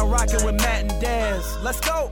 now rocking with Matt and Des. Let's go.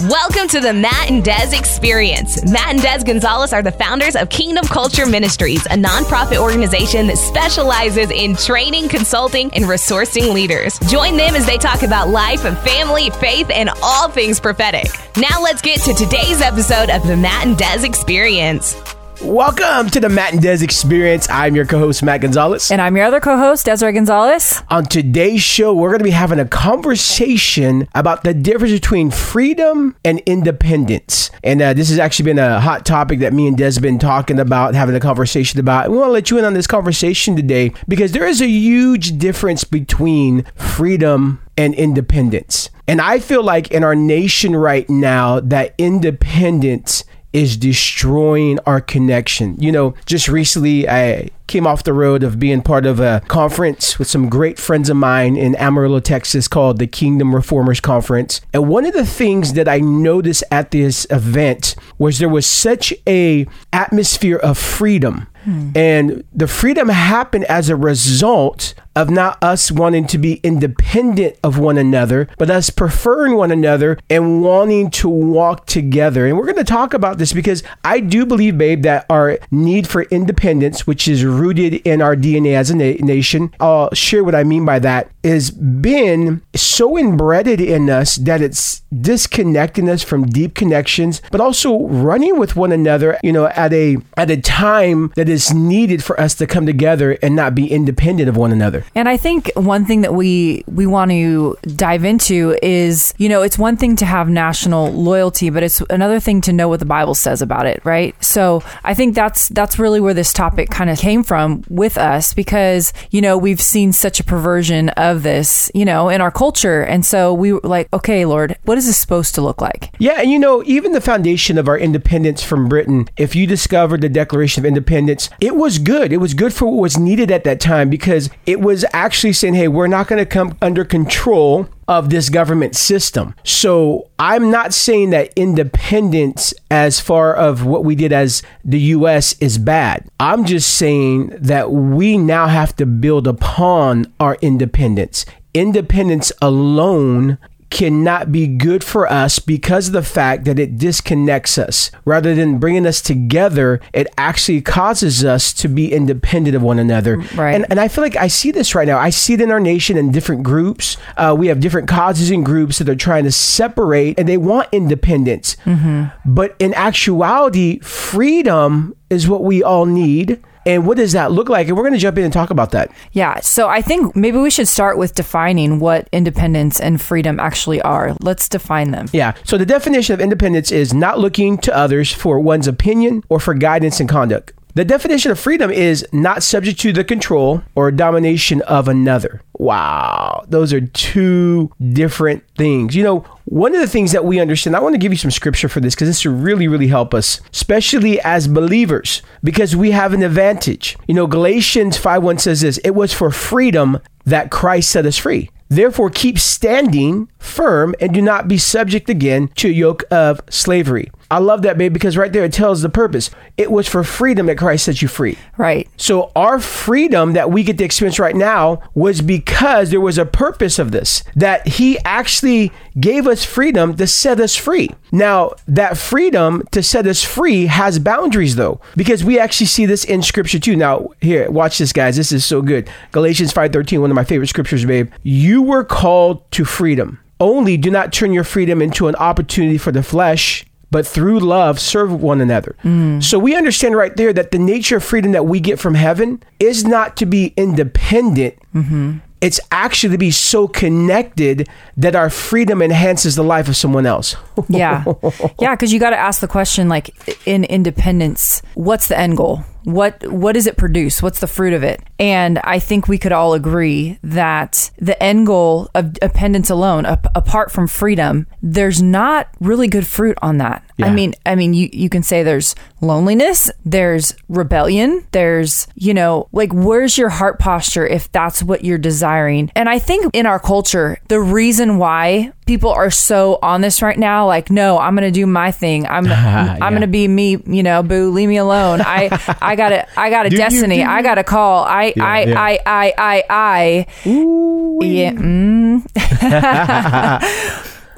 Welcome to the Matt and Des Experience. Matt and Des Gonzalez are the founders of Kingdom Culture Ministries, a nonprofit organization that specializes in training, consulting, and resourcing leaders. Join them as they talk about life, family, faith, and all things prophetic. Now let's get to today's episode of the Matt and Des Experience. Welcome to the Matt and Des Experience. I'm your co-host Matt Gonzalez. And I'm your other co-host, Desiree Gonzalez. On today's show, we're going to be having a conversation about the difference between freedom and independence. And uh, this has actually been a hot topic that me and Des have been talking about, having a conversation about. And we want to let you in on this conversation today because there is a huge difference between freedom and independence. And I feel like in our nation right now, that independence is destroying our connection. You know, just recently I came off the road of being part of a conference with some great friends of mine in Amarillo, Texas called the Kingdom Reformers Conference. And one of the things that I noticed at this event was there was such a atmosphere of freedom. Hmm. And the freedom happened as a result of not us wanting to be independent of one another, but us preferring one another and wanting to walk together. And we're going to talk about this because I do believe, babe, that our need for independence, which is rooted in our DNA as a na- nation, I'll share what I mean by that, is been so embedded in us that it's disconnecting us from deep connections, but also running with one another, you know, at a at a time that is needed for us to come together and not be independent of one another. And I think one thing that we we want to dive into is, you know, it's one thing to have national loyalty, but it's another thing to know what the Bible says about it, right? So I think that's that's really where this topic kind of came from with us because, you know, we've seen such a perversion of this, you know, in our culture. And so we were like, okay, Lord, what is this supposed to look like? Yeah, and you know, even the foundation of our independence from Britain, if you discovered the Declaration of Independence, it was good. It was good for what was needed at that time because it was was actually saying, hey, we're not going to come under control of this government system. So I'm not saying that independence as far of what we did as the US is bad. I'm just saying that we now have to build upon our independence. Independence alone cannot be good for us because of the fact that it disconnects us. Rather than bringing us together, it actually causes us to be independent of one another. Right. And, and I feel like I see this right now. I see it in our nation in different groups. Uh, we have different causes and groups that are trying to separate and they want independence. Mm-hmm. But in actuality, freedom is what we all need and what does that look like? And we're going to jump in and talk about that. Yeah. So I think maybe we should start with defining what independence and freedom actually are. Let's define them. Yeah. So the definition of independence is not looking to others for one's opinion or for guidance and conduct. The definition of freedom is not subject to the control or domination of another. Wow, those are two different things. You know, one of the things that we understand, I want to give you some scripture for this because this will really, really help us, especially as believers, because we have an advantage. You know, Galatians 5 1 says this it was for freedom that Christ set us free. Therefore, keep standing firm and do not be subject again to a yoke of slavery. I love that, babe, because right there it tells the purpose. It was for freedom that Christ set you free. Right. So our freedom that we get to experience right now was because there was a purpose of this, that He actually gave us freedom to set us free. Now, that freedom to set us free has boundaries, though, because we actually see this in Scripture too. Now, here, watch this, guys. This is so good. Galatians 5.13, one of my favorite scriptures, babe. You were called to freedom. Only do not turn your freedom into an opportunity for the flesh but through love serve one another. Mm. So we understand right there that the nature of freedom that we get from heaven is not to be independent. Mm-hmm. It's actually to be so connected that our freedom enhances the life of someone else. yeah. Yeah. Cause you got to ask the question like, in independence, what's the end goal? What what does it produce? What's the fruit of it? And i think we could all agree that the end goal of dependence alone ap- apart from freedom there's not really good fruit on that. Yeah. i mean i mean you, you can say there's loneliness there's rebellion there's you know like where's your heart posture if that's what you're desiring? And i think in our culture the reason why people are so on this right now. Like, no, I'm going to do my thing. I'm I'm Yeah. to be me. You know, boo, leave me alone. I I got a I got a Do destiny. do you? I got a call. I Yeah, I, yeah. I I I I Yeah. mm.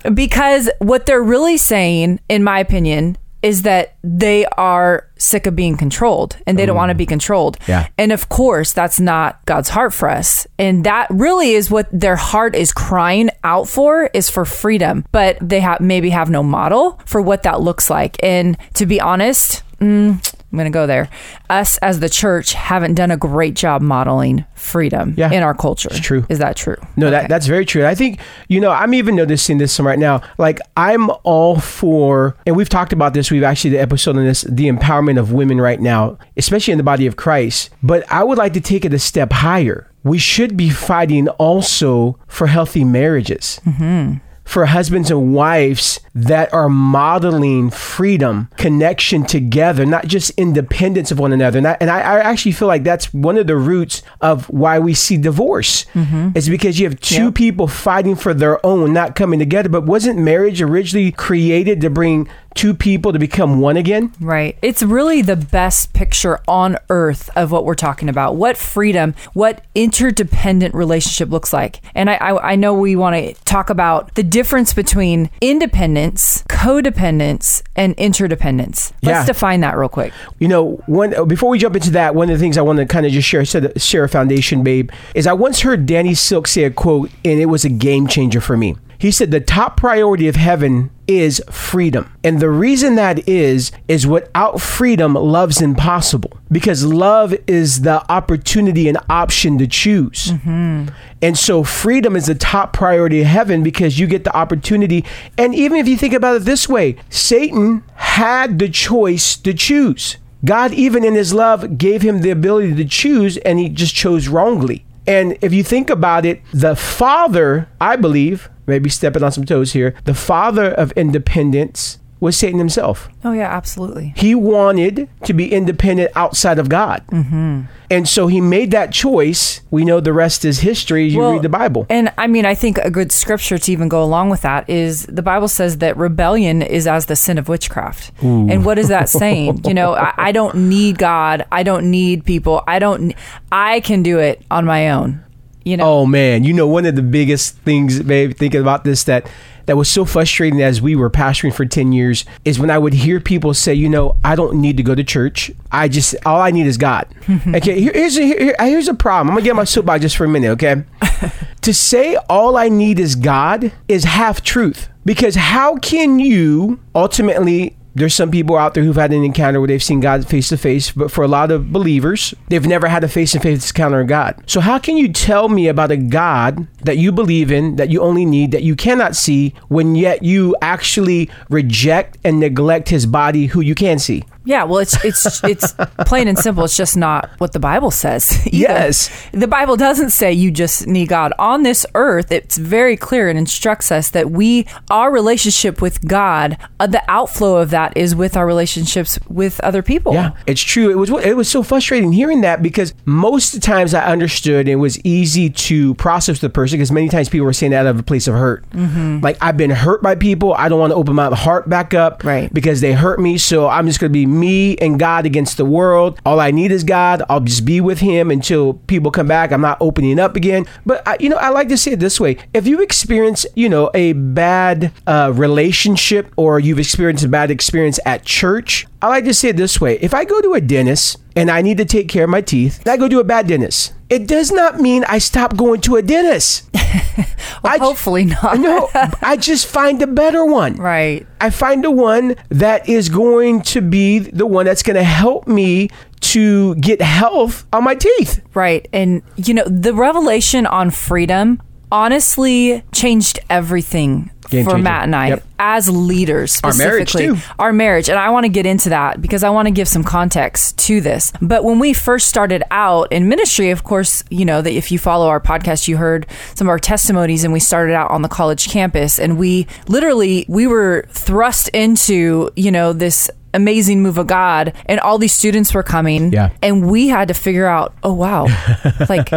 because what they're really saying, in my opinion, is that they are sick of being controlled and they don't want to be controlled. Yeah. And of course, that's not God's heart for us. And that really is what their heart is crying out for is for freedom. But they have maybe have no model for what that looks like. And to be honest, mm, I'm going to go there. Us as the church haven't done a great job modeling freedom Yeah. in our culture. It's true. Is that true? No, Okay. that that's very true. I think you know I'm even noticing this right now. Like I'm all for, and we've talked about this. We've actually the episode on this, the empowerment of women right now, especially in the body of Christ. But I would like to take it a step higher. We should be fighting also for healthy marriages. Mm-hmm. For husbands and wives that are modeling freedom, connection together, not just independence of one another. And I, and I, I actually feel like that's one of the roots of why we see divorce. Mm-hmm. It's because you have two Yep. people fighting for their own, not coming together. But wasn't marriage originally created to bring two people to become one again? Right. It's really the best picture on earth of what we're talking about. What freedom, what interdependent relationship looks like. And I, I, I know we want to talk about the difference between independence, codependence, and interdependence. Let's Yeah. define that real quick. You know, one before we jump into that, one of the things I want to kind of just share, said- share a foundation, babe, is I once heard Danny Silk say a quote, and it was a game changer for me. He said the top priority of heaven is freedom. And the reason that is, is without freedom, love's impossible. Because love is the opportunity and option to choose. Mm-hmm. And so freedom is the top priority of heaven because you get the opportunity. And even if you think about it this way, Satan had the choice to choose. God, even in his love, gave him the ability to choose, and he just chose wrongly. And if you think about it, the father, I believe, maybe stepping on some toes here, the father of independence was Satan himself. Oh, yeah, absolutely. He wanted to be independent outside of God. Mm-hmm. And so he made that choice. We know the rest is history you Well, read the Bible. And I mean, I think a good scripture to even go along with that is the Bible says that rebellion is as the sin of witchcraft. And what is that saying? you know, I, I don't need God. I don't need people. I don't, I can do it on my own. You know, Oh man, you know one of the biggest things, babe, thinking about this that that was so frustrating as we were pastoring for 10 years is when I would hear people say, you know, I don't need to go to church. I just all I need is God. okay, here, here's a, here, here's a problem. I'm gonna get on my soapbox just for a minute, okay? to say all I need is God is half truth. Because how can you ultimately there's some people out there who've had an encounter where they've seen God face to face, but for a lot of believers, they've never had a face to face encounter with God. So, how can you tell me about a God that you believe in, that you only need, that you cannot see, when yet you actually reject and neglect his body who you can see? Yeah, well, it's it's it's plain and simple. It's just not what the Bible says. either. Yes. the Bible doesn't say you just need God on this earth. It's very clear and instructs us that we our relationship with God, uh, the outflow of that is with our relationships with other people. Yeah, it's true. It was it was so frustrating hearing that because most of the times I understood it was easy to process the person because many times people were saying that out of a place of hurt. Mm-hmm. Like I've been hurt by people. I don't want to open my heart back up, Right. Because they hurt me. So I'm just going to be me and God against the world. All I need is God. I'll just be with Him until people come back. I'm not opening up again. But I, you know, I like to say it this way: if you experience, you know, a bad uh, relationship or you've experienced a bad experience at church, I like to say it this way: if I go to a dentist and I need to take care of my teeth, and I go to a bad dentist. It does not mean I stop going to a dentist. I j- hopefully not. no, I just find a better one. Right. I find the one that is going to be the one that's going to help me to get health on my teeth. Right. And, you know, the revelation on freedom honestly changed everything Game for changer. Matt and I Yep. as leaders Our marriage, specifically. too. Our marriage. And I want to get into that because I want to give some context to this. But when we first started out in ministry, of course, you know, that if you follow our podcast, you heard some of our testimonies and we started out on the college campus and we literally we were thrust into, you know, this amazing move of God and all these students were coming Yeah. and we had to figure out, oh wow, like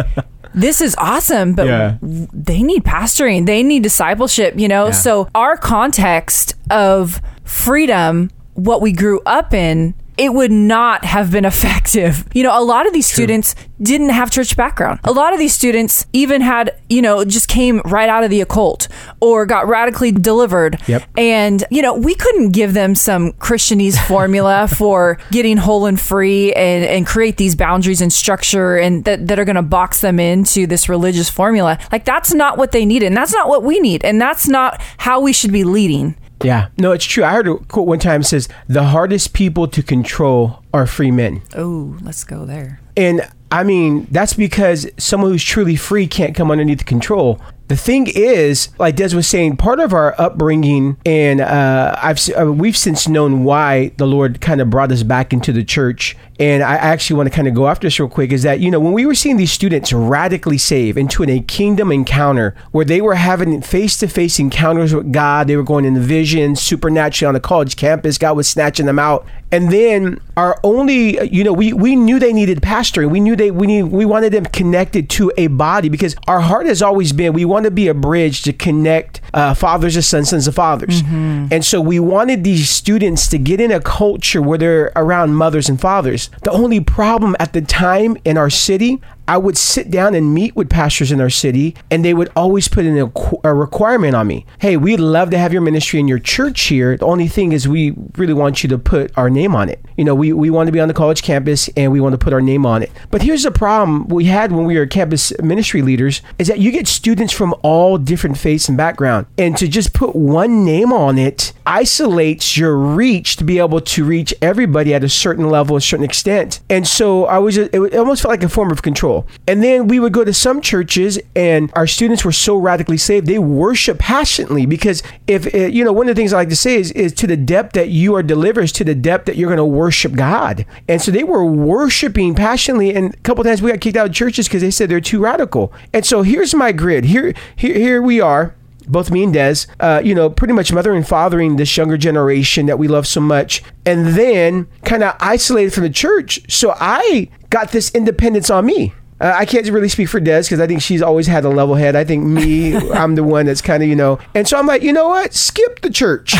this is awesome, but Yeah. they need pastoring, they need discipleship, you know? Yeah. So, our context of freedom, what we grew up in, it would not have been effective. You know, a lot of these students didn't have church background. A lot of these students even had, you know, just came right out of the occult or got radically delivered. Yep. And, you know, we couldn't give them some Christianese formula for getting whole and free and, and create these boundaries and structure and that, that are going to box them into this religious formula. Like, that's not what they needed. And that's not what we need. And that's not how we should be leading. Yeah, no, it's true. I heard a quote one time says the hardest people to control are free men. Oh, let's go there. And I mean, that's because someone who's truly free can't come underneath the control. The thing is, like Des was saying, part of our upbringing, and uh, I've uh, we've since known why the Lord kind of brought us back into the church. And I actually want to kind of go after this real quick. Is that you know when we were seeing these students radically save into a kingdom encounter where they were having face to face encounters with God, they were going in vision, supernaturally on the college campus. God was snatching them out, and then our only, you know, we we knew they needed pastoring. We knew they we need we wanted them connected to a body because our heart has always been we want to be a bridge to connect uh, fathers to sons, sons to fathers, and so we wanted these students to get in a culture where they're around mothers and fathers. The only problem at the time in our city. I would sit down and meet with pastors in our city, and they would always put in a, a requirement on me. Hey, we'd love to have your ministry in your church here. The only thing is, we really want you to put our name on it. You know, we, we want to be on the college campus and we want to put our name on it. But here's the problem we had when we were campus ministry leaders is that you get students from all different faiths and background. And to just put one name on it isolates your reach to be able to reach everybody at a certain level, a certain extent. And so I was, it it almost felt like a form of control. And then we would go to some churches and our students were so radically saved, they worship passionately because if, uh, you know, one of the things I like to say is, is to the depth that you are delivered, is to the depth that you're going to worship God. And so they were worshiping passionately. And a couple times we got kicked out of churches because they said they're too radical. And so here's my grid. Here, here, here we are both me and Des, uh, you know, pretty much mother and fathering this younger generation that we love so much, and then kind of isolated from the church. So I got this independence on me. Uh, I can't really speak for Des because I think she's always had a level head. I think me, I'm the one that's kind of, you know, and so I'm like, you know what? Skip the church.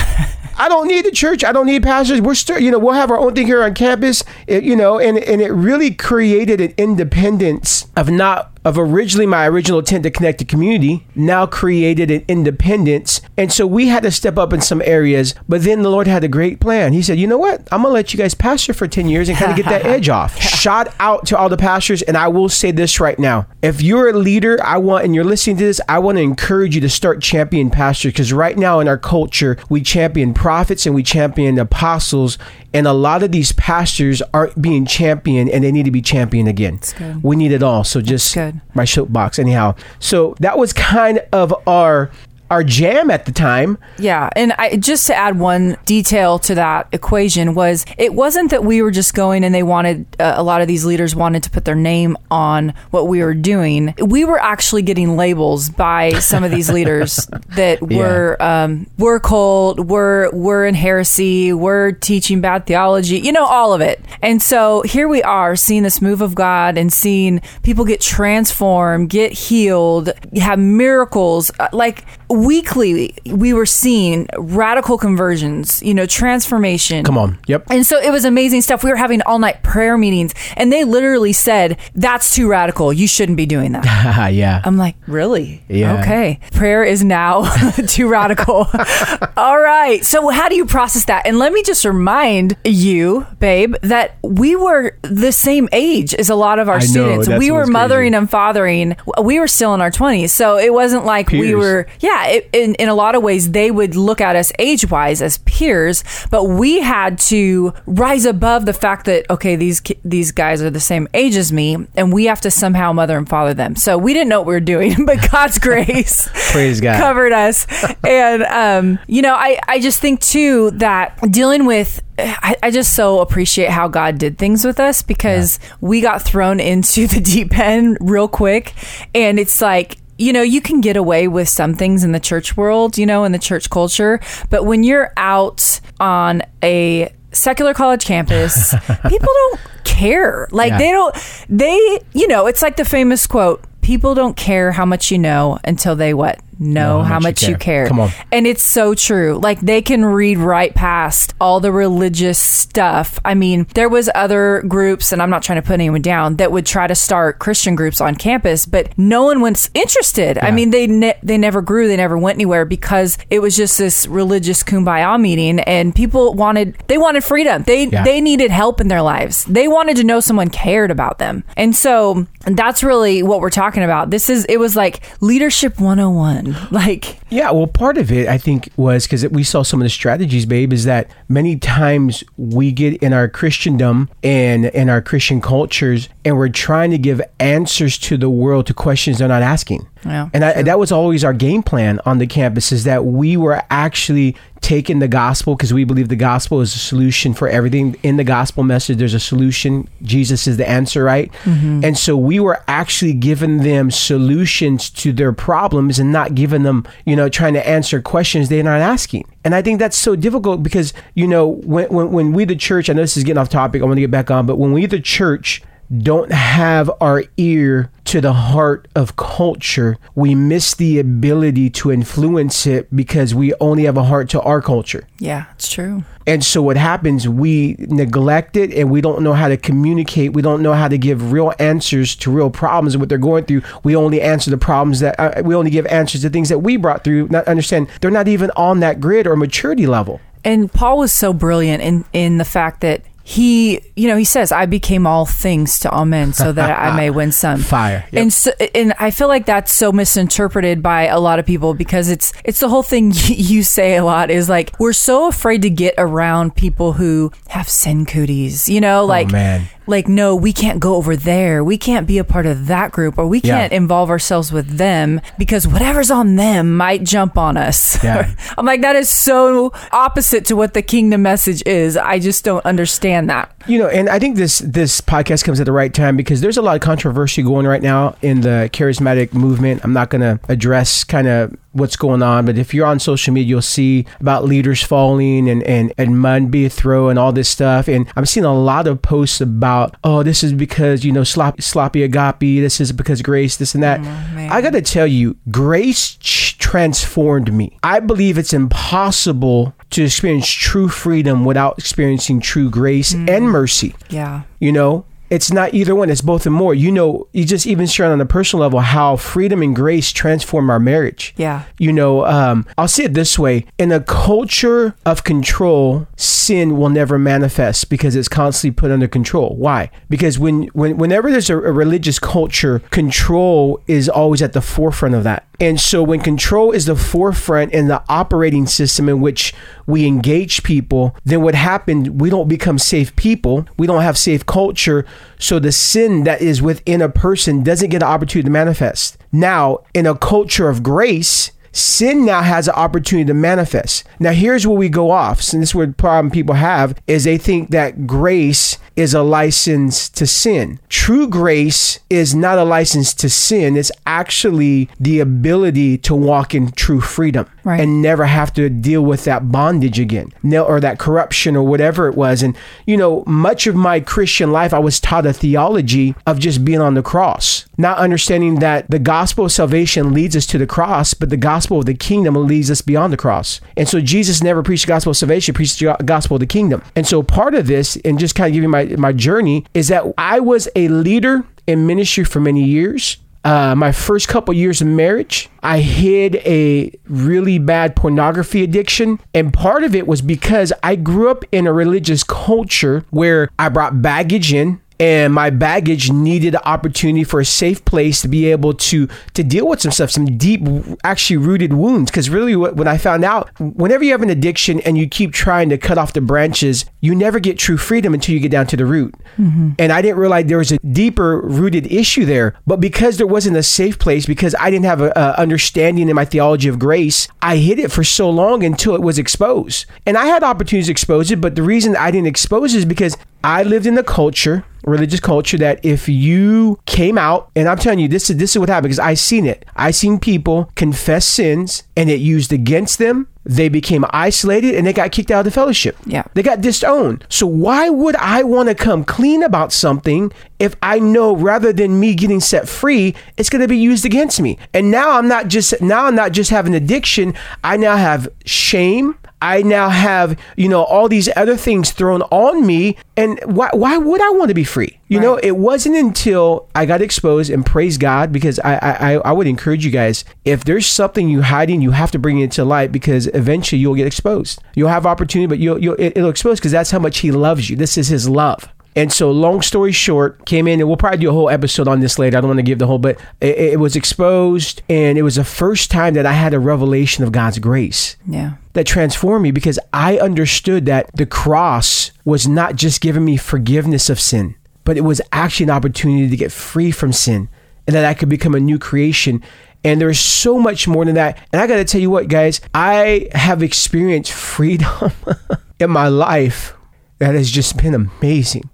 I don't need the church. I don't need pastors. We're still, you know, we'll have our own thing here on campus, it, you know, and and it really created an independence of not of originally my original intent to connect the community now created an independence. And so we had to step up in some areas but then the lord had a great plan. He said you know what? I'm gonna let you guys pastor for 10 years and kind of get that edge off. Shout out to all the pastors and i will say this right now. If you're a leader i want and you're listening to this i want to encourage you to start championing pastors because right now in our culture we champion prophets and we champion apostles and a lot of these pastors aren't being championed and they need to be championed again. We need it all. So just good. my soapbox anyhow so that was kind of our our jam at the time Yeah, and I just to add one detail to that equation was it wasn't that we were just going and they wanted uh, a lot of these leaders wanted to put their name on what we were doing. We were actually getting labels by some of these leaders that were um, we're cold, we're we're in heresy, we're teaching bad theology, you know, all of it. And so here we are seeing this move of God and seeing people get transformed, get healed, have miracles uh, like weekly we were seeing radical conversions you know transformation. Come on. Yep. And so it was amazing stuff. We were having all night prayer meetings and they literally said that's too radical. You shouldn't be doing that. Yeah. I'm like really? Yeah. okay. Prayer is now too radical. All right. So how do you process that? And let me just remind you babe that we were the same age as a lot of our I students. That's we were mothering crazy. and fathering. We were still in our 20s so it wasn't like we were yeah it, in, in a lot of ways they would look at us age wise as peers but we had to rise above the fact that okay these these guys are the same age as me and we have to somehow mother and father them so we didn't know what we were doing but god's grace Praise God. covered us and um you know i i just think too that dealing with I, I just so appreciate how God did things with us because we got thrown into the deep end real quick. And it's like, you know, you can get away with some things in the church world, you know, in the church culture. But when you're out on a secular college campus, people don't care. Like Yeah. they don't, they, you know, it's like the famous quote people don't care how much you know until they what know how, much, you, care. Come on. And it's so true. Like they can read right past all the religious stuff. I mean, there was other groups and I'm not trying to put anyone down that would try to start Christian groups on campus, but no one was interested. I mean, they ne- they never grew, they never went anywhere because it was just this religious kumbaya meeting and people wanted they wanted freedom. They Yeah. they needed help in their lives. They wanted to know someone cared about them. And so that's really what we're talking about. This is it was like leadership 101. Like Yeah, well, part of it I think was because we saw some of the strategies, babe, is that many times we get in our Christendom and in our Christian cultures, and we're trying to give answers to the world to questions they're not asking. Yeah, and I, that was always our game plan on the campus is that we were actually taking the gospel because we believe the gospel is a solution for everything. In the gospel message, there's a solution. Jesus is the answer, right? Mm-hmm. And so we were actually giving them solutions to their problems and not giving them, you know, trying to answer questions they're not asking. And I think that's so difficult because, you know, when, when, when we, the church, I know this is getting off topic, I want to get back on, but when we, the church, don't have our ear to the heart of culture, we miss the ability to influence it because we only have a heart to our culture. yeah, it's true. And so what happens, we neglect it and we don't know how to communicate. We don't know how to give real answers to real problems and what they're going through. We only answer the problems that uh, we only give answers to things that we brought through. Not understand they're not even on that grid or maturity level. And Paul was so brilliant in in the fact that he, you know, he says, "I became all things to all men, so that I may win some." Fire. Yep. And so, and I feel like that's so misinterpreted by a lot of people because it's it's the whole thing you say a lot is like we're so afraid to get around people who have sin cooties, you know, oh, like Oh, man. Like no, we can't go over there, we can't be a part of that group, or we can't involve ourselves with them because whatever's on them might jump on us. Yeah. I'm like that is so opposite to what the kingdom message is. I just don't understand that. You know, and I think this this podcast comes at the right time because there's a lot of controversy going right now in the charismatic movement. I'm not going to address kind of what's going on, but if you're on social media, you'll see about leaders falling and and and mud being thrown and all this stuff. And I'm seeing a lot of posts about, oh, this is because you know sloppy, sloppy agape. This is because grace, this and that. Mm-hmm, man. I got to tell you, grace ch- transformed me. I believe it's impossible to experience true freedom without experiencing true grace and mm. mercy. Yeah. You know, it's not either one, it's both and more. You know, you just even sharing on a personal level how freedom and grace transform our marriage. Yeah. You know, um, I'll say it this way in a culture of control, sin will never manifest because it's constantly put under control. Why? Because when, when whenever there's a, a religious culture, control is always at the forefront of that. And so when control is the forefront in the operating system in which we engage people, then what happened, we don't become safe people. We don't have safe culture. So the sin that is within a person doesn't get an opportunity to manifest. Now, in a culture of grace, sin now has an opportunity to manifest. Now, here's where we go off. And this is what problem people have is they think that grace is a license to sin. True grace is not a license to sin. It's actually the ability to walk in true freedom Right. and never have to deal with that bondage again or that corruption or whatever it was. And, you know, much of my Christian life, I was taught a theology of just being on the cross, not understanding that the gospel of salvation leads us to the cross, but the gospel of the kingdom leads us beyond the cross. And so Jesus never preached the gospel of salvation, preached the gospel of the kingdom. And so part of this, and just kind of giving my, my journey, is that I was a leader in ministry for many years. Uh, my first couple years of marriage, I hid a really bad pornography addiction. And part of it was because I grew up in a religious culture where I brought baggage in. And my baggage needed an opportunity for a safe place to be able to to deal with some stuff, some deep, actually rooted wounds. Because really, what, what I found out, whenever you have an addiction and you keep trying to cut off the branches, you never get true freedom until you get down to the root. Mm-hmm. And I didn't realize there was a deeper rooted issue there. But because there wasn't a safe place, because I didn't have a, a understanding in my theology of grace, I hid it for so long until it was exposed. And I had opportunities to expose it, but the reason I didn't expose it is because I lived in a culture, religious culture, that if you came out, and I'm telling you, this is this is what happened because I seen it. I seen people confess sins and it used against them. they became isolated and they got kicked out of the fellowship. Yeah. They got disowned. So why would I want to come clean about something if I know rather than me getting set free, it's going to be used against me? And now I'm not just now I'm not just having addiction, I now have shame. I now have, you know, all these other things thrown on me. And why, why would I want to be free? You know, it wasn't until I got exposed and praise God because I, I, I would encourage you guys, if there's something you hiding, you have to bring it to light because eventually you'll get exposed. You'll have opportunity, but you'll, you'll it, it'll expose because that's how much he loves you. This is his love. And so, long story short, came in, and we'll probably do a whole episode on this later. I don't want to give the whole, but it, it was exposed, and it was the first time that I had a revelation of God's grace Yeah. that transformed me because I understood that the cross was not just giving me forgiveness of sin, but it was actually an opportunity to get free from sin and that I could become a new creation. And there's so much more than that. And I got to tell you what, guys, I have experienced freedom in my life that has just been amazing.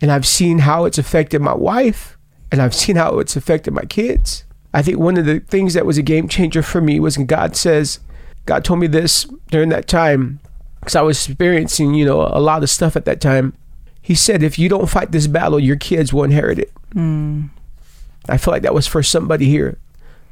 And I've seen how it's affected my wife, and I've seen how it's affected my kids. I think one of the things that was a game changer for me was when God says, God told me this during that time, because I was experiencing, you know, a lot of stuff at that time. He said, if you don't fight this battle, your kids will inherit it. Hmm. I feel like that was for somebody here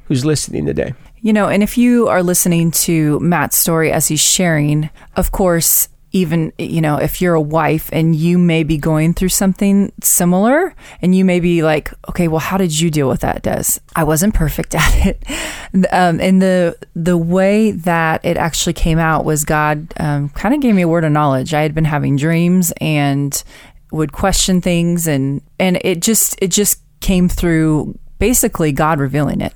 who's listening today. You know, and if you are listening to Matt's story as he's sharing, of course, even, you know, if you're a wife and you may be going through something similar and you may be like, okay, well, how did you deal with that, Des? I wasn't perfect at it. Um, and the, the way that it actually came out was God um, kind of gave me a word of knowledge. I had been having dreams and would question things and, and it just, it just came through basically God revealing it.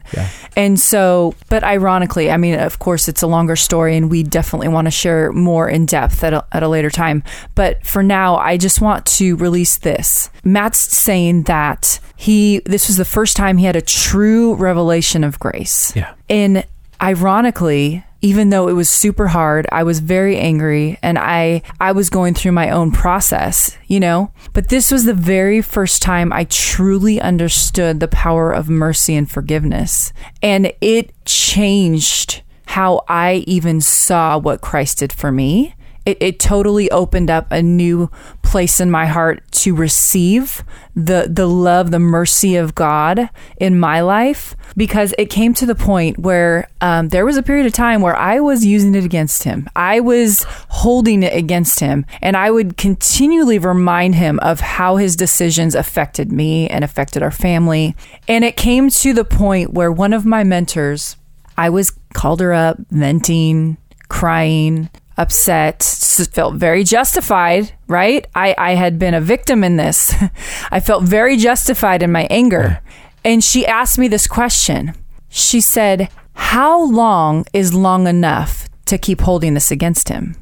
And so, but ironically, I mean, of course, it's a longer story and we definitely want to share more in depth at a, at a later time. But for now, I just want to release this. Matt's saying that he, this was the first time he had a true revelation of grace. Yeah. And ironically, even though it was super hard, I was very angry and I I was going through my own process, you know? But this was the very first time I truly understood the power of mercy and forgiveness. And it changed how I even saw what Christ did for me. It, it totally opened up a new place in my heart to receive the the love, the mercy of God in my life, because it came to the point where um, there was a period of time where I was using it against him. I was holding it against him, and I would continually remind him of how his decisions affected me and affected our family. And it came to the point where one of my mentors, I was called her up, venting, crying, upset, felt very justified, right? I, I had been a victim in this. I felt very justified in my anger. And she asked me this question. She said, How long is long enough to keep holding this against him?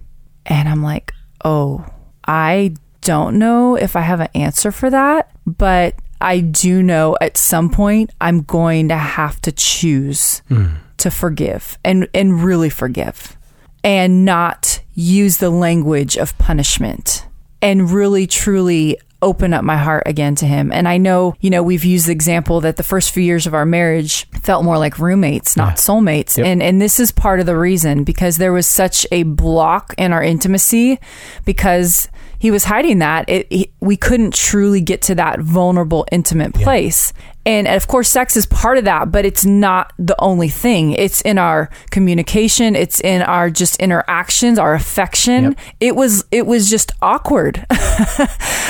And I'm like, Oh, I don't know if I have an answer for that, but I do know at some point I'm going to have to choose hmm. to forgive and, and really forgive and not use the language of punishment and really truly open up my heart again to him. And I know, you know, we've used the example that the first few years of our marriage felt more like roommates, not soulmates. Yep. And and this is part of the reason because there was such a block in our intimacy because he was hiding that. It, he, we couldn't truly get to that vulnerable, intimate place. And of course, sex is part of that, but it's not the only thing. It's in our communication. It's in our just interactions, our affection. Yep. It was, it was just awkward.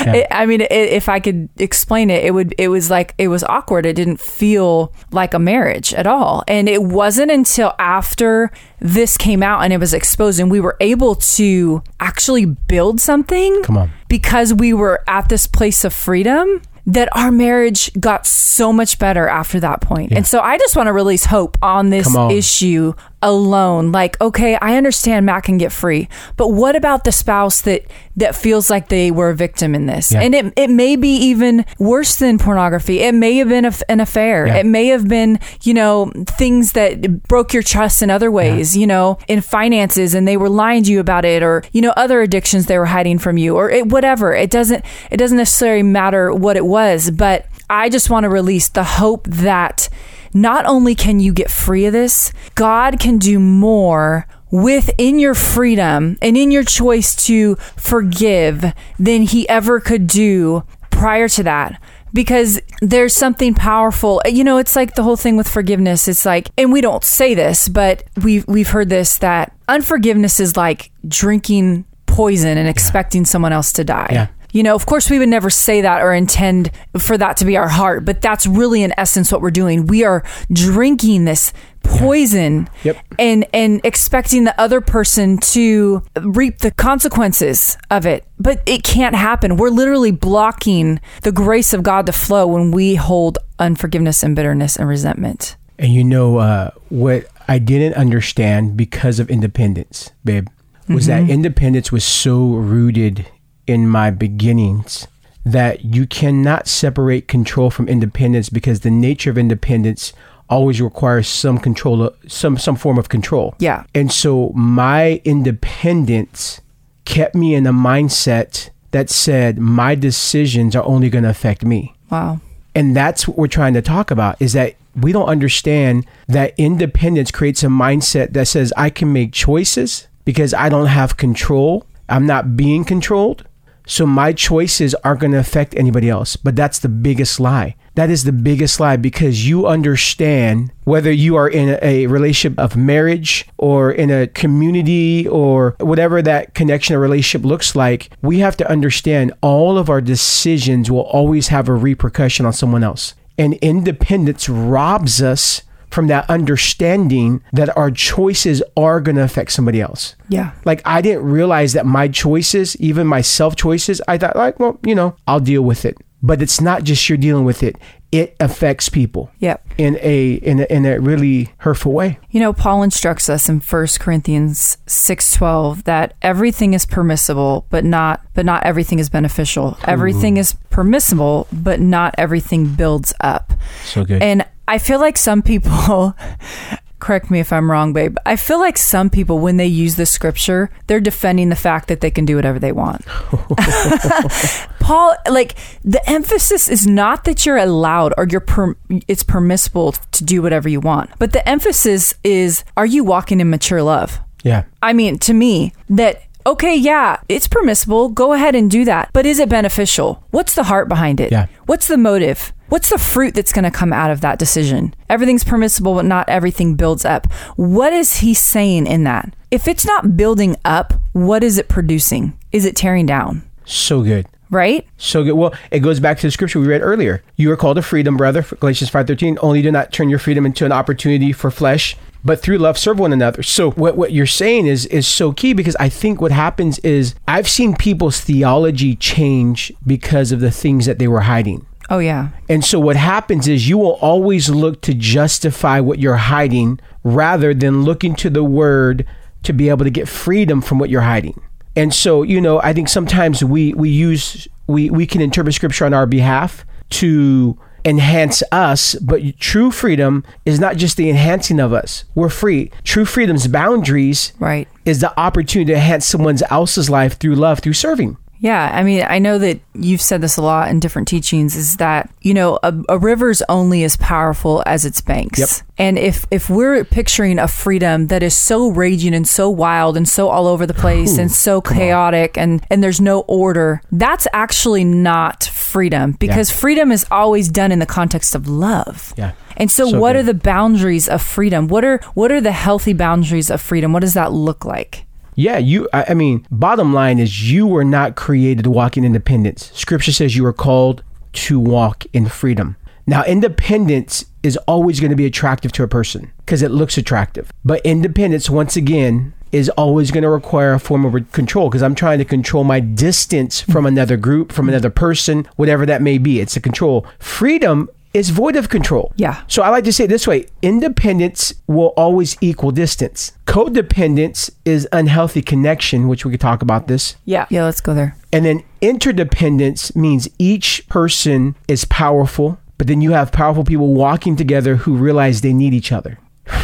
It- I mean, it, if I could explain it, it would, it was like, it was awkward. It didn't feel like a marriage at all. And it wasn't until after this came out and it was exposed and we were able to actually build something Come on. because we were at this place of freedom that our marriage got so much better after that point. And so I just want to release hope on this on. issue alone. Like, okay, I understand Matt can get free, but what about the spouse that that feels like they were a victim in this? Yeah. And it it may be even worse than pornography. It may have been a, an affair. Yeah. It may have been, you know, things that broke your trust in other ways, you know, in finances and they were lying to you about it or, you know, other addictions they were hiding from you or it, whatever. It doesn't it doesn't necessarily matter what it was, but I just want to release the hope that not only can you get free of this, God can do more within your freedom and in your choice to forgive than he ever could do prior to that because there's something powerful. You know, it's like the whole thing with forgiveness. It's like, and we don't say this, but we've we've heard this that unforgiveness is like drinking poison and expecting someone else to die. Yeah. You know, of course, we would never say that or intend for that to be our heart, but that's really in essence what we're doing. We are drinking this poison Yep. and and expecting the other person to reap the consequences of it. But it can't happen. We're literally blocking the grace of god to flow when we hold unforgiveness and bitterness and resentment. And you know uh, what I didn't understand because of independence, babe, was that independence was so rooted in my beginnings that you cannot separate control from independence because the nature of independence always requires some control, some some form of control. Yeah. And so my independence kept me in a mindset that said my decisions are only going to affect me. wow And that's what we're trying to talk about is that we don't understand that independence creates a mindset that says I can make choices because I don't have control. I'm not being controlled. So my choices aren't going to affect anybody else. But that's the biggest lie. That is the biggest lie because you understand whether you are in a relationship of marriage or in a community or whatever that connection or relationship looks like, we have to understand all of our decisions will always have a repercussion on someone else. And independence robs us from that understanding that our choices are going to affect somebody else. yeah Like I didn't realize that my choices, even my self choices, I thought like, well, you know, I'll deal with it. But it's not just you're dealing with it; it affects people yep in a in a, in a really hurtful way. You know, Paul instructs us in 1 Corinthians 6:12 that everything is permissible, but not but not everything is beneficial. Everything is permissible, but not everything builds up. So good. And I feel like some people correct me if I'm wrong, babe. I feel like some people when they use the scripture, they're defending the fact that they can do whatever they want. Paul, like the emphasis is not that you're allowed or you're per, it's permissible to do whatever you want, but the emphasis is are you walking in mature love? yeah. I mean, to me, that okay, yeah, it's permissible. Go ahead and do that. But is it beneficial? What's the heart behind it? Yeah. What's the motive? What's the fruit that's going to come out of that decision? Everything's permissible, but not everything builds up. What is he saying in that? If it's not building up, what is it producing? Is it tearing down? So good. Right? So good. Well, it goes back to the scripture we read earlier. You are called to freedom, brother. Galatians 5.13. Only do not turn your freedom into an opportunity for flesh, but through love serve one another. So what, what you're saying is is so key because I think what happens is I've seen people's theology change because of the things that they were hiding. Oh, yeah. And so what happens is you will always look to justify what you're hiding rather than looking to the word to be able to get freedom from what you're hiding. And so, you know, I think sometimes we we use we we can interpret scripture on our behalf to enhance us, but true freedom is not just the enhancing of us. We're free. True freedom's boundaries Right. is the opportunity to enhance someone else's life through love, through serving. Yeah, I mean, I know that you've said this a lot in different teachings is that, you know, a, a river's only as powerful as its banks. Yep. And if if we're picturing a freedom that is so raging and so wild and so all over the place and so chaotic and and there's no order, that's actually not freedom because freedom is always done in the context of love. Yeah. And so, So what good. are the boundaries of freedom? What are what are the healthy boundaries of freedom? What does that look like? Yeah, you. I, I mean, bottom line is you were not created to walk in independence. Scripture says you were called to walk in freedom. Now, independence is always going to be attractive to a person because it looks attractive. But independence, once again, is always going to require a form of control because I'm trying to control my distance from another group, from another person, whatever that may be. It's a control. Freedom is void of control. Yeah. So I like to say it this way independence will always equal distance. Codependence is unhealthy connection, which we could talk about this. Yeah. Yeah, let's go there. And then interdependence means each person is powerful, but then you have powerful people walking together who realize they need each other.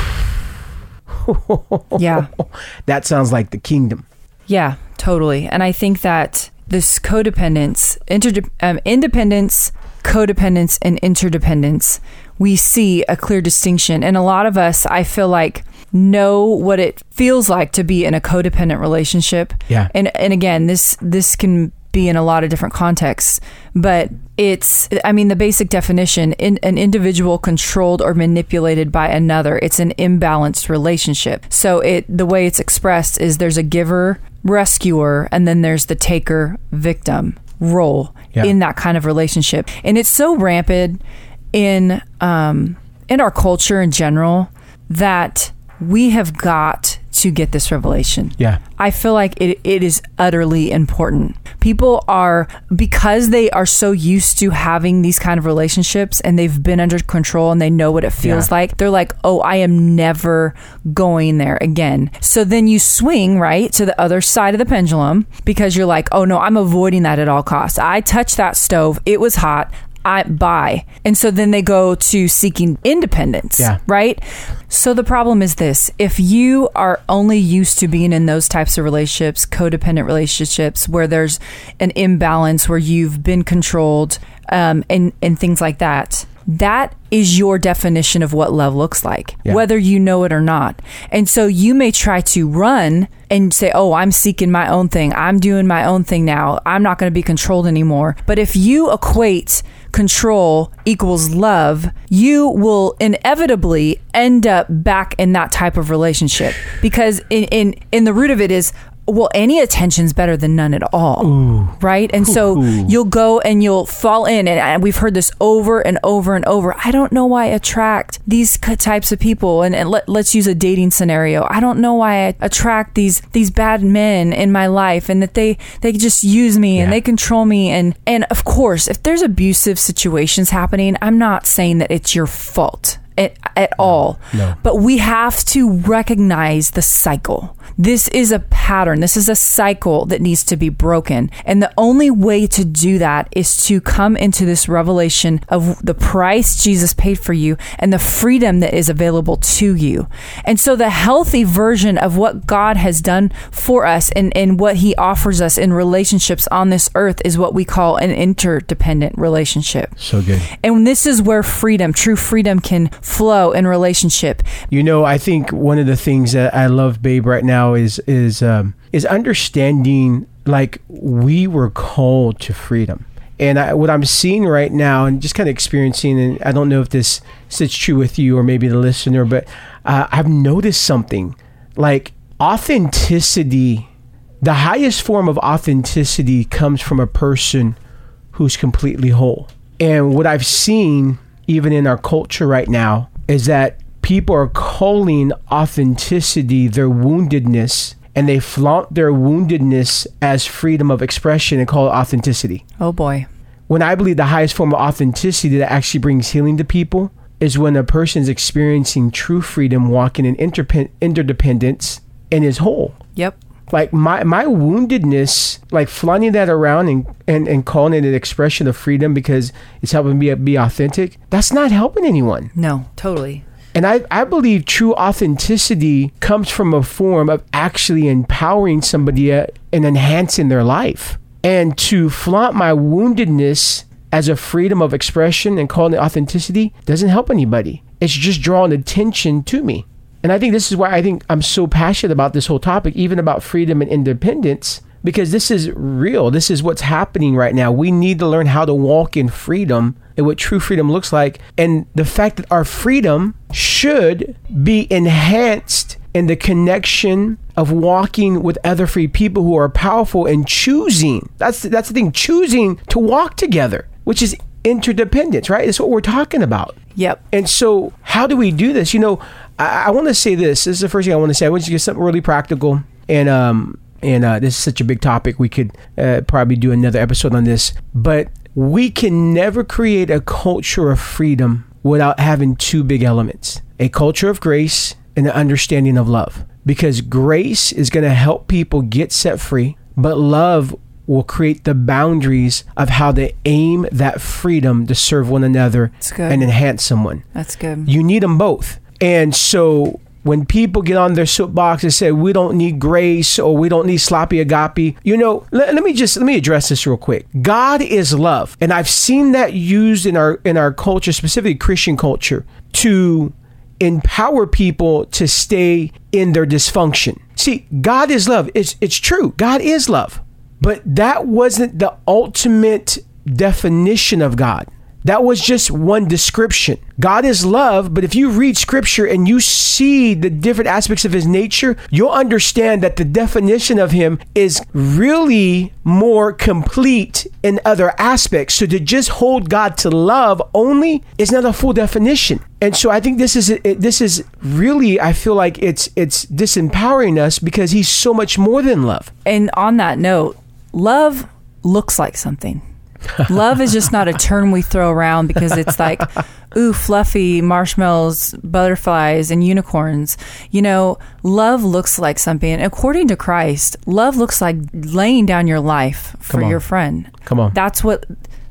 Yeah. That sounds like the kingdom. Yeah, totally. And I think that this codependence, interde- um, independence, codependence, and interdependence, we see a clear distinction. And a lot of us, I feel like know what it feels like to be in a codependent relationship. Yeah. And and again, this this can be in a lot of different contexts, but it's I mean the basic definition in an individual controlled or manipulated by another. It's an imbalanced relationship. So it the way it's expressed is there's a giver, rescuer, and then there's the taker victim role Yeah. in that kind of relationship. And it's so rampant in um in our culture in general that we have got to get this revelation. Yeah. I feel like it, it is utterly important. People are, because they are so used to having these kind of relationships and they've been under control and they know what it feels Yeah. like, they're like, oh, I am never going there again. So then you swing, right, to the other side of the pendulum because you're like, oh no, I'm avoiding that at all costs. I touched that stove, it was hot. I buy. And so then they go to seeking independence, Yeah. right? So the problem is this if you are only used to being in those types of relationships, codependent relationships, where there's an imbalance, where you've been controlled, um, and, and things like that, that is your definition of what love looks like, Yeah. whether you know it or not. And so you may try to run and say, Oh, I'm seeking my own thing. I'm doing my own thing now. I'm not going to be controlled anymore. But if you equate control equals love, you will inevitably end up back in that type of relationship. Because in in, in the root of it is well any attention's better than none at all, right? and so you'll go and you'll fall in and, we've heard this over and over and over. I don't know why i attract these types of people and, and let, let's use a dating scenario. I don't know why i attract these these bad men in my life and that they they just use me and they control me and and of course if there's abusive situations happening i'm not saying that it's your fault at, at all. No. but we have to recognize the cycle. This is a pattern. This is a cycle that needs to be broken. And the only way to do that is to come into this revelation of the price jesus paid for you and the freedom that is available to you. And so the healthy version of what god has done for us and, and what he offers us in relationships on this earth is what we call an interdependent relationship. So good. and this is where freedom true freedom can flow in relationship You know, I think one of the things that I love, babe, right now is is um, is understanding like we were called to freedom. And I, what I'm seeing right now, and just kind of experiencing, and I don't know if this sits true with you or maybe the listener, but uh, I've noticed something like authenticity. The highest form of authenticity comes from a person who's completely whole. And what I've seen, even in our culture right now, is that people are calling authenticity their woundedness and they flaunt their woundedness as freedom of expression and call it authenticity. oh boy. When I believe the highest form of authenticity that actually brings healing to people is when a person is experiencing true freedom, walking in interdependence, and is whole. Yep like my my woundedness like flaunting that around and, and and calling it an expression of freedom because it's helping me be authentic that's not helping anyone. No totally. And I, I believe true authenticity comes from a form of actually empowering somebody uh, and enhancing their life. And to flaunt my woundedness as a freedom of expression and calling it authenticity doesn't help anybody. It's just drawing attention to me and I think this is why I think I'm so passionate about this whole topic, even about freedom and independence, because this is real. This is what's happening right now. We need to learn how to walk in freedom and what true freedom looks like. And the fact that our freedom should be enhanced in the connection of walking with other free people who are powerful and choosing. That's that's the thing, choosing to walk together, which is interdependence, right? That's what we're talking about. yep And so, how do we do this? You know, I, I want to say this. This is the first thing I want to say. I want to get something really practical, and um, and uh, this is such a big topic. We could uh, probably do another episode on this, but we can never create a culture of freedom without having two big elements: a culture of grace and an understanding of love. Because grace is going to help people get set free, but love will create the boundaries of how they aim that freedom to serve one another and enhance someone. that's good You need them both. And so when people get on their soapbox and say we don't need grace or we don't need sloppy agape, you know, let, let me just let me address this real quick. God is love, and I've seen that used in our in our culture, specifically Christian culture, to empower people to stay in their dysfunction. See, God is love. It's it's true. God is love. But that wasn't the ultimate definition of God. That was just one description. God is love, but if you read scripture and you see the different aspects of his nature, you'll understand that the definition of him is really more complete in other aspects. So to just hold God to love only is not a full definition. And so I think this is this is really I feel like it's it's disempowering us because he's so much more than love. And on that note, love looks like something. Love is just not a term we throw around because it's like, ooh, fluffy marshmallows, butterflies, and unicorns. You know, love looks like something. According to Christ, love looks like laying down your life for your friend. Come on. That's what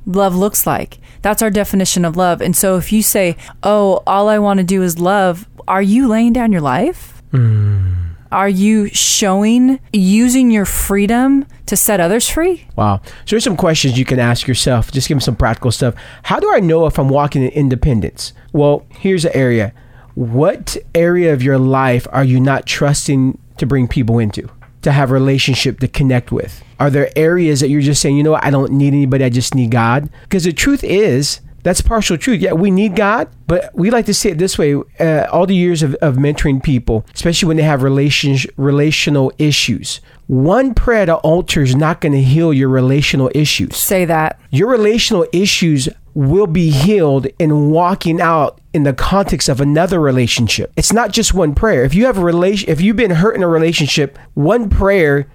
love looks like. That's our definition of love. And so if you say, oh, all I want to do is love, are you laying down your life? Mm. Are you showing using your freedom to set others free? Wow. So here's some questions you can ask yourself. Just give them some practical stuff. How do I know if I'm walking in independence? Well, here's an area. What area of your life are you not trusting to bring people into? To have a relationship to connect with? Are there areas that you're just saying, you know what, I don't need anybody, I just need God? Because the truth is, that's partial truth. Yeah, we need God, but we like to say it this way: uh, all the years of, of mentoring people, especially when they have relation, relational issues, one prayer at altar is not going to heal your relational issues. Say that your relational issues will be healed in walking out in the context of another relationship. It's not just one prayer. If you have a relation, if you've been hurt in a relationship, one prayer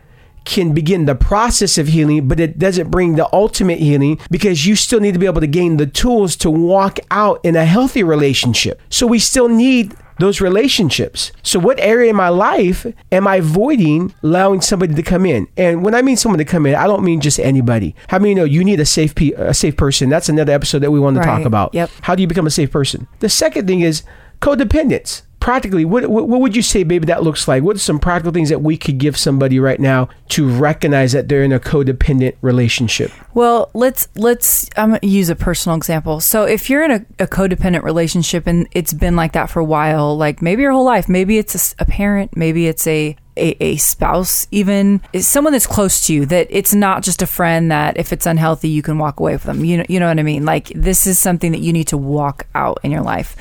can begin the process of healing, but it doesn't bring the ultimate healing because you still need to be able to gain the tools to walk out in a healthy relationship. So we still need those relationships. So, what area in my life am I avoiding allowing somebody to come in? And when I mean someone to come in, I don't mean just anybody. How many know you need a safe pe- a safe person? That's another episode that we want to Right. talk about. Yep. How do you become a safe person? The second thing is codependence. Practically, what, what what would you say, baby, that looks like? What are some practical things that we could give somebody right now to recognize that they're in a codependent relationship? Well, let's let's I'm use a personal example. So if you're in a, a codependent relationship and it's been like that for a while, like maybe your whole life, maybe it's a parent, maybe it's a, a a spouse, even someone that's close to you. That it's not just a friend that if it's unhealthy you can walk away from them. You know you know what I mean? Like this is something that you need to walk out in your life.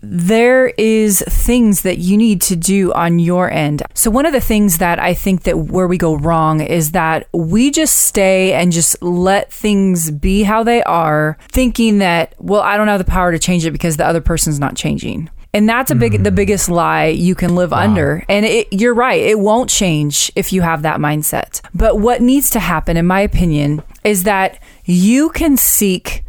There is things that you need to do on your end. So one of the things that I think that where we go wrong is that we just stay and just let things be how they are, thinking that, well, I don't have the power to change it because the other person's not changing. And that's a big the mm-hmm. biggest lie you can live under. And it, you're right, it won't change if you have that mindset. But what needs to happen in my opinion is that you can seek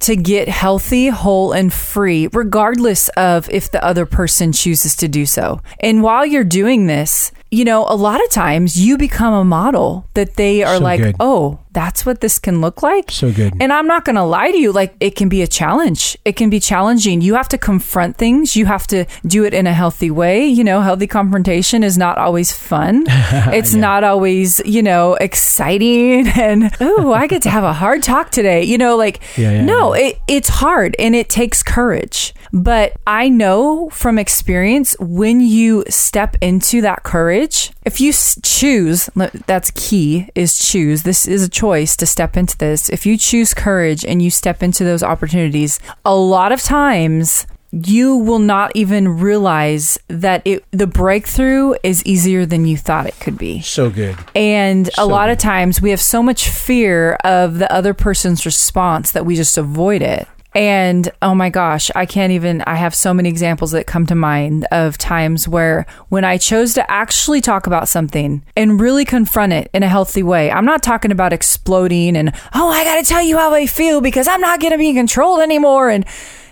to get healthy, whole, and free, regardless of if the other person chooses to do so. And while you're doing this, you know, a lot of times you become a model that they are So like, good. oh, that's what this can look like. So good. And I'm not going to lie to you, like, it can be a challenge. It can be challenging. You have to confront things, you have to do it in a healthy way. You know, healthy confrontation is not always fun, it's not always, you know, exciting. And, oh, I get to have a hard talk today. You know, like, Yeah, yeah, no, it, it's hard and it takes courage. But I know from experience when you step into that courage, if you choose, that's key, is choose. This is a choice to step into this. If you choose courage and you step into those opportunities, a lot of times you will not even realize that it the breakthrough is easier than you thought it could be. So good. And a lot of times we have so much fear of the other person's response that we just avoid it. And oh my gosh, I can't even, I have so many examples that come to mind of times where when I chose to actually talk about something and really confront it in a healthy way, I'm not talking about exploding and, oh, I got to tell you how I feel because I'm not going to be controlled anymore. And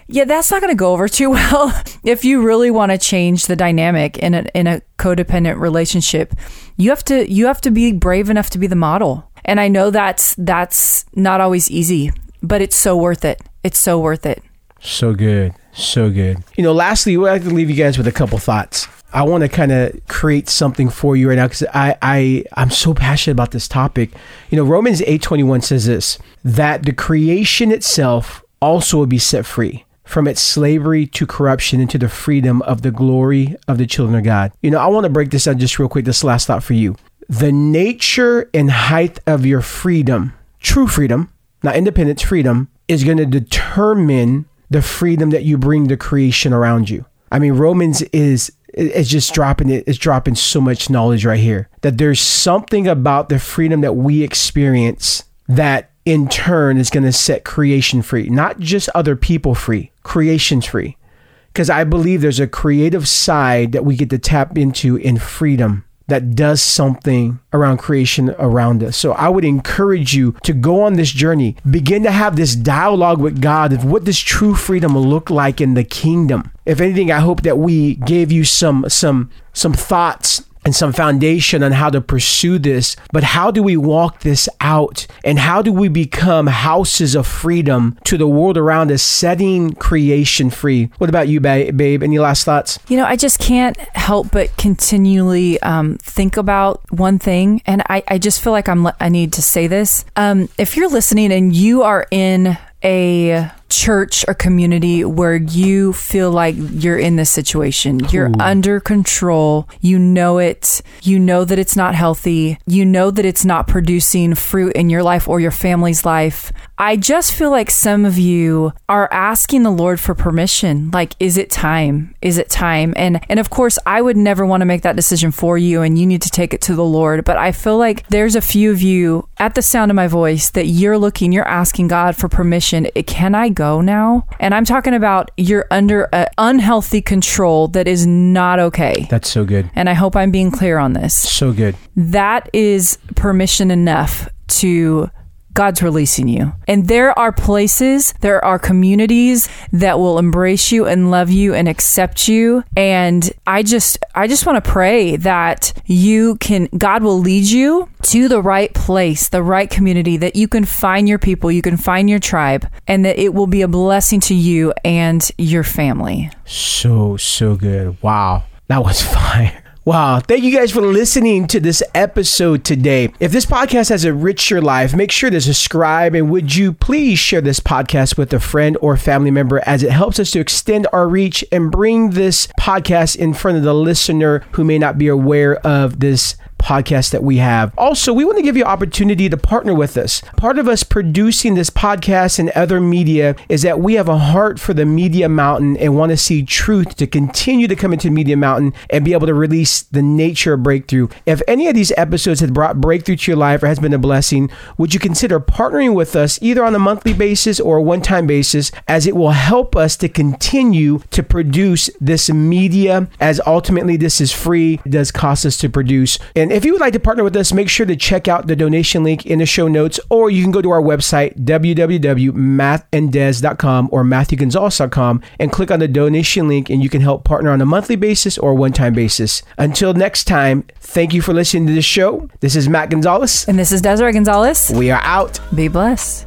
yeah, that's not going to go over too well. if you really want to change the dynamic in a in a codependent relationship, you have to you have to be brave enough to be the model. And I know that's that's not always easy, but it's so worth it. It's so worth it. So good. So good. You know, lastly, I'd like to leave you guys with a couple thoughts. I want to kind of create something for you right now because I, I, I'm so passionate about this topic. You know, Romans 8.21 says this, that the creation itself also will be set free. from its slavery to corruption into the freedom of the glory of the children of God. You know, I want to break this down just real quick. This last thought for you. The nature and height of your freedom, true freedom, not independence, freedom, is going to determine the freedom that you bring to creation around you. I mean, Romans is it's just dropping it it's dropping so much knowledge right here that there's something about the freedom that we experience that in turn is going to set creation free not just other people free creation's free because i believe there's a creative side that we get to tap into in freedom that does something around creation around us. So I would encourage you to go on this journey, begin to have this dialogue with God of what does true freedom look like in the kingdom. If anything, I hope that we gave you some some some thoughts and some foundation on how to pursue this. But how do we walk this out? And how do we become houses of freedom to the world around us, setting creation free? What about you, babe? Any last thoughts? You know, I just can't help but continually um, think about one thing. And I, I just feel like I'm, I need to say this. Um, if you're listening and you are in a church or community where you feel like you're in this situation. You're Ooh. under control. You know it. You know that it's not healthy. You know that it's not producing fruit in your life or your family's life. I just feel like some of you are asking the Lord for permission. Like, is it time? Is it time? And and of course, I would never want to make that decision for you and you need to take it to the Lord. But I feel like there's a few of you at the sound of my voice that you're looking, you're asking God for permission. Can I go? Go now. And I'm talking about you're under an unhealthy control that is not okay. That's so good. And I hope I'm being clear on this. So good. That is permission enough to God's releasing you. And there are places, there are communities that will embrace you and love you and accept you. And I just I just want to pray that you can God will lead you to the right place, the right community that you can find your people, you can find your tribe and that it will be a blessing to you and your family. So so good. Wow. That was fire. Wow. Thank you guys for listening to this episode today. If this podcast has enriched your life, make sure to subscribe and would you please share this podcast with a friend or family member as it helps us to extend our reach and bring this podcast in front of the listener who may not be aware of this podcast that we have. Also, we want to give you opportunity to partner with us. Part of us producing this podcast and other media is that we have a heart for the Media Mountain and want to see truth to continue to come into Media Mountain and be able to release the nature of breakthrough. If any of these episodes have brought breakthrough to your life or has been a blessing, would you consider partnering with us either on a monthly basis or a one-time basis as it will help us to continue to produce this media as ultimately this is free, it does cost us to produce. And if you would like to partner with us, make sure to check out the donation link in the show notes, or you can go to our website, www.mattanddes.com or matthewgonzalez.com, and click on the donation link, and you can help partner on a monthly basis or one time basis. Until next time, thank you for listening to this show. This is Matt Gonzalez. And this is Desiree Gonzalez. We are out. Be blessed.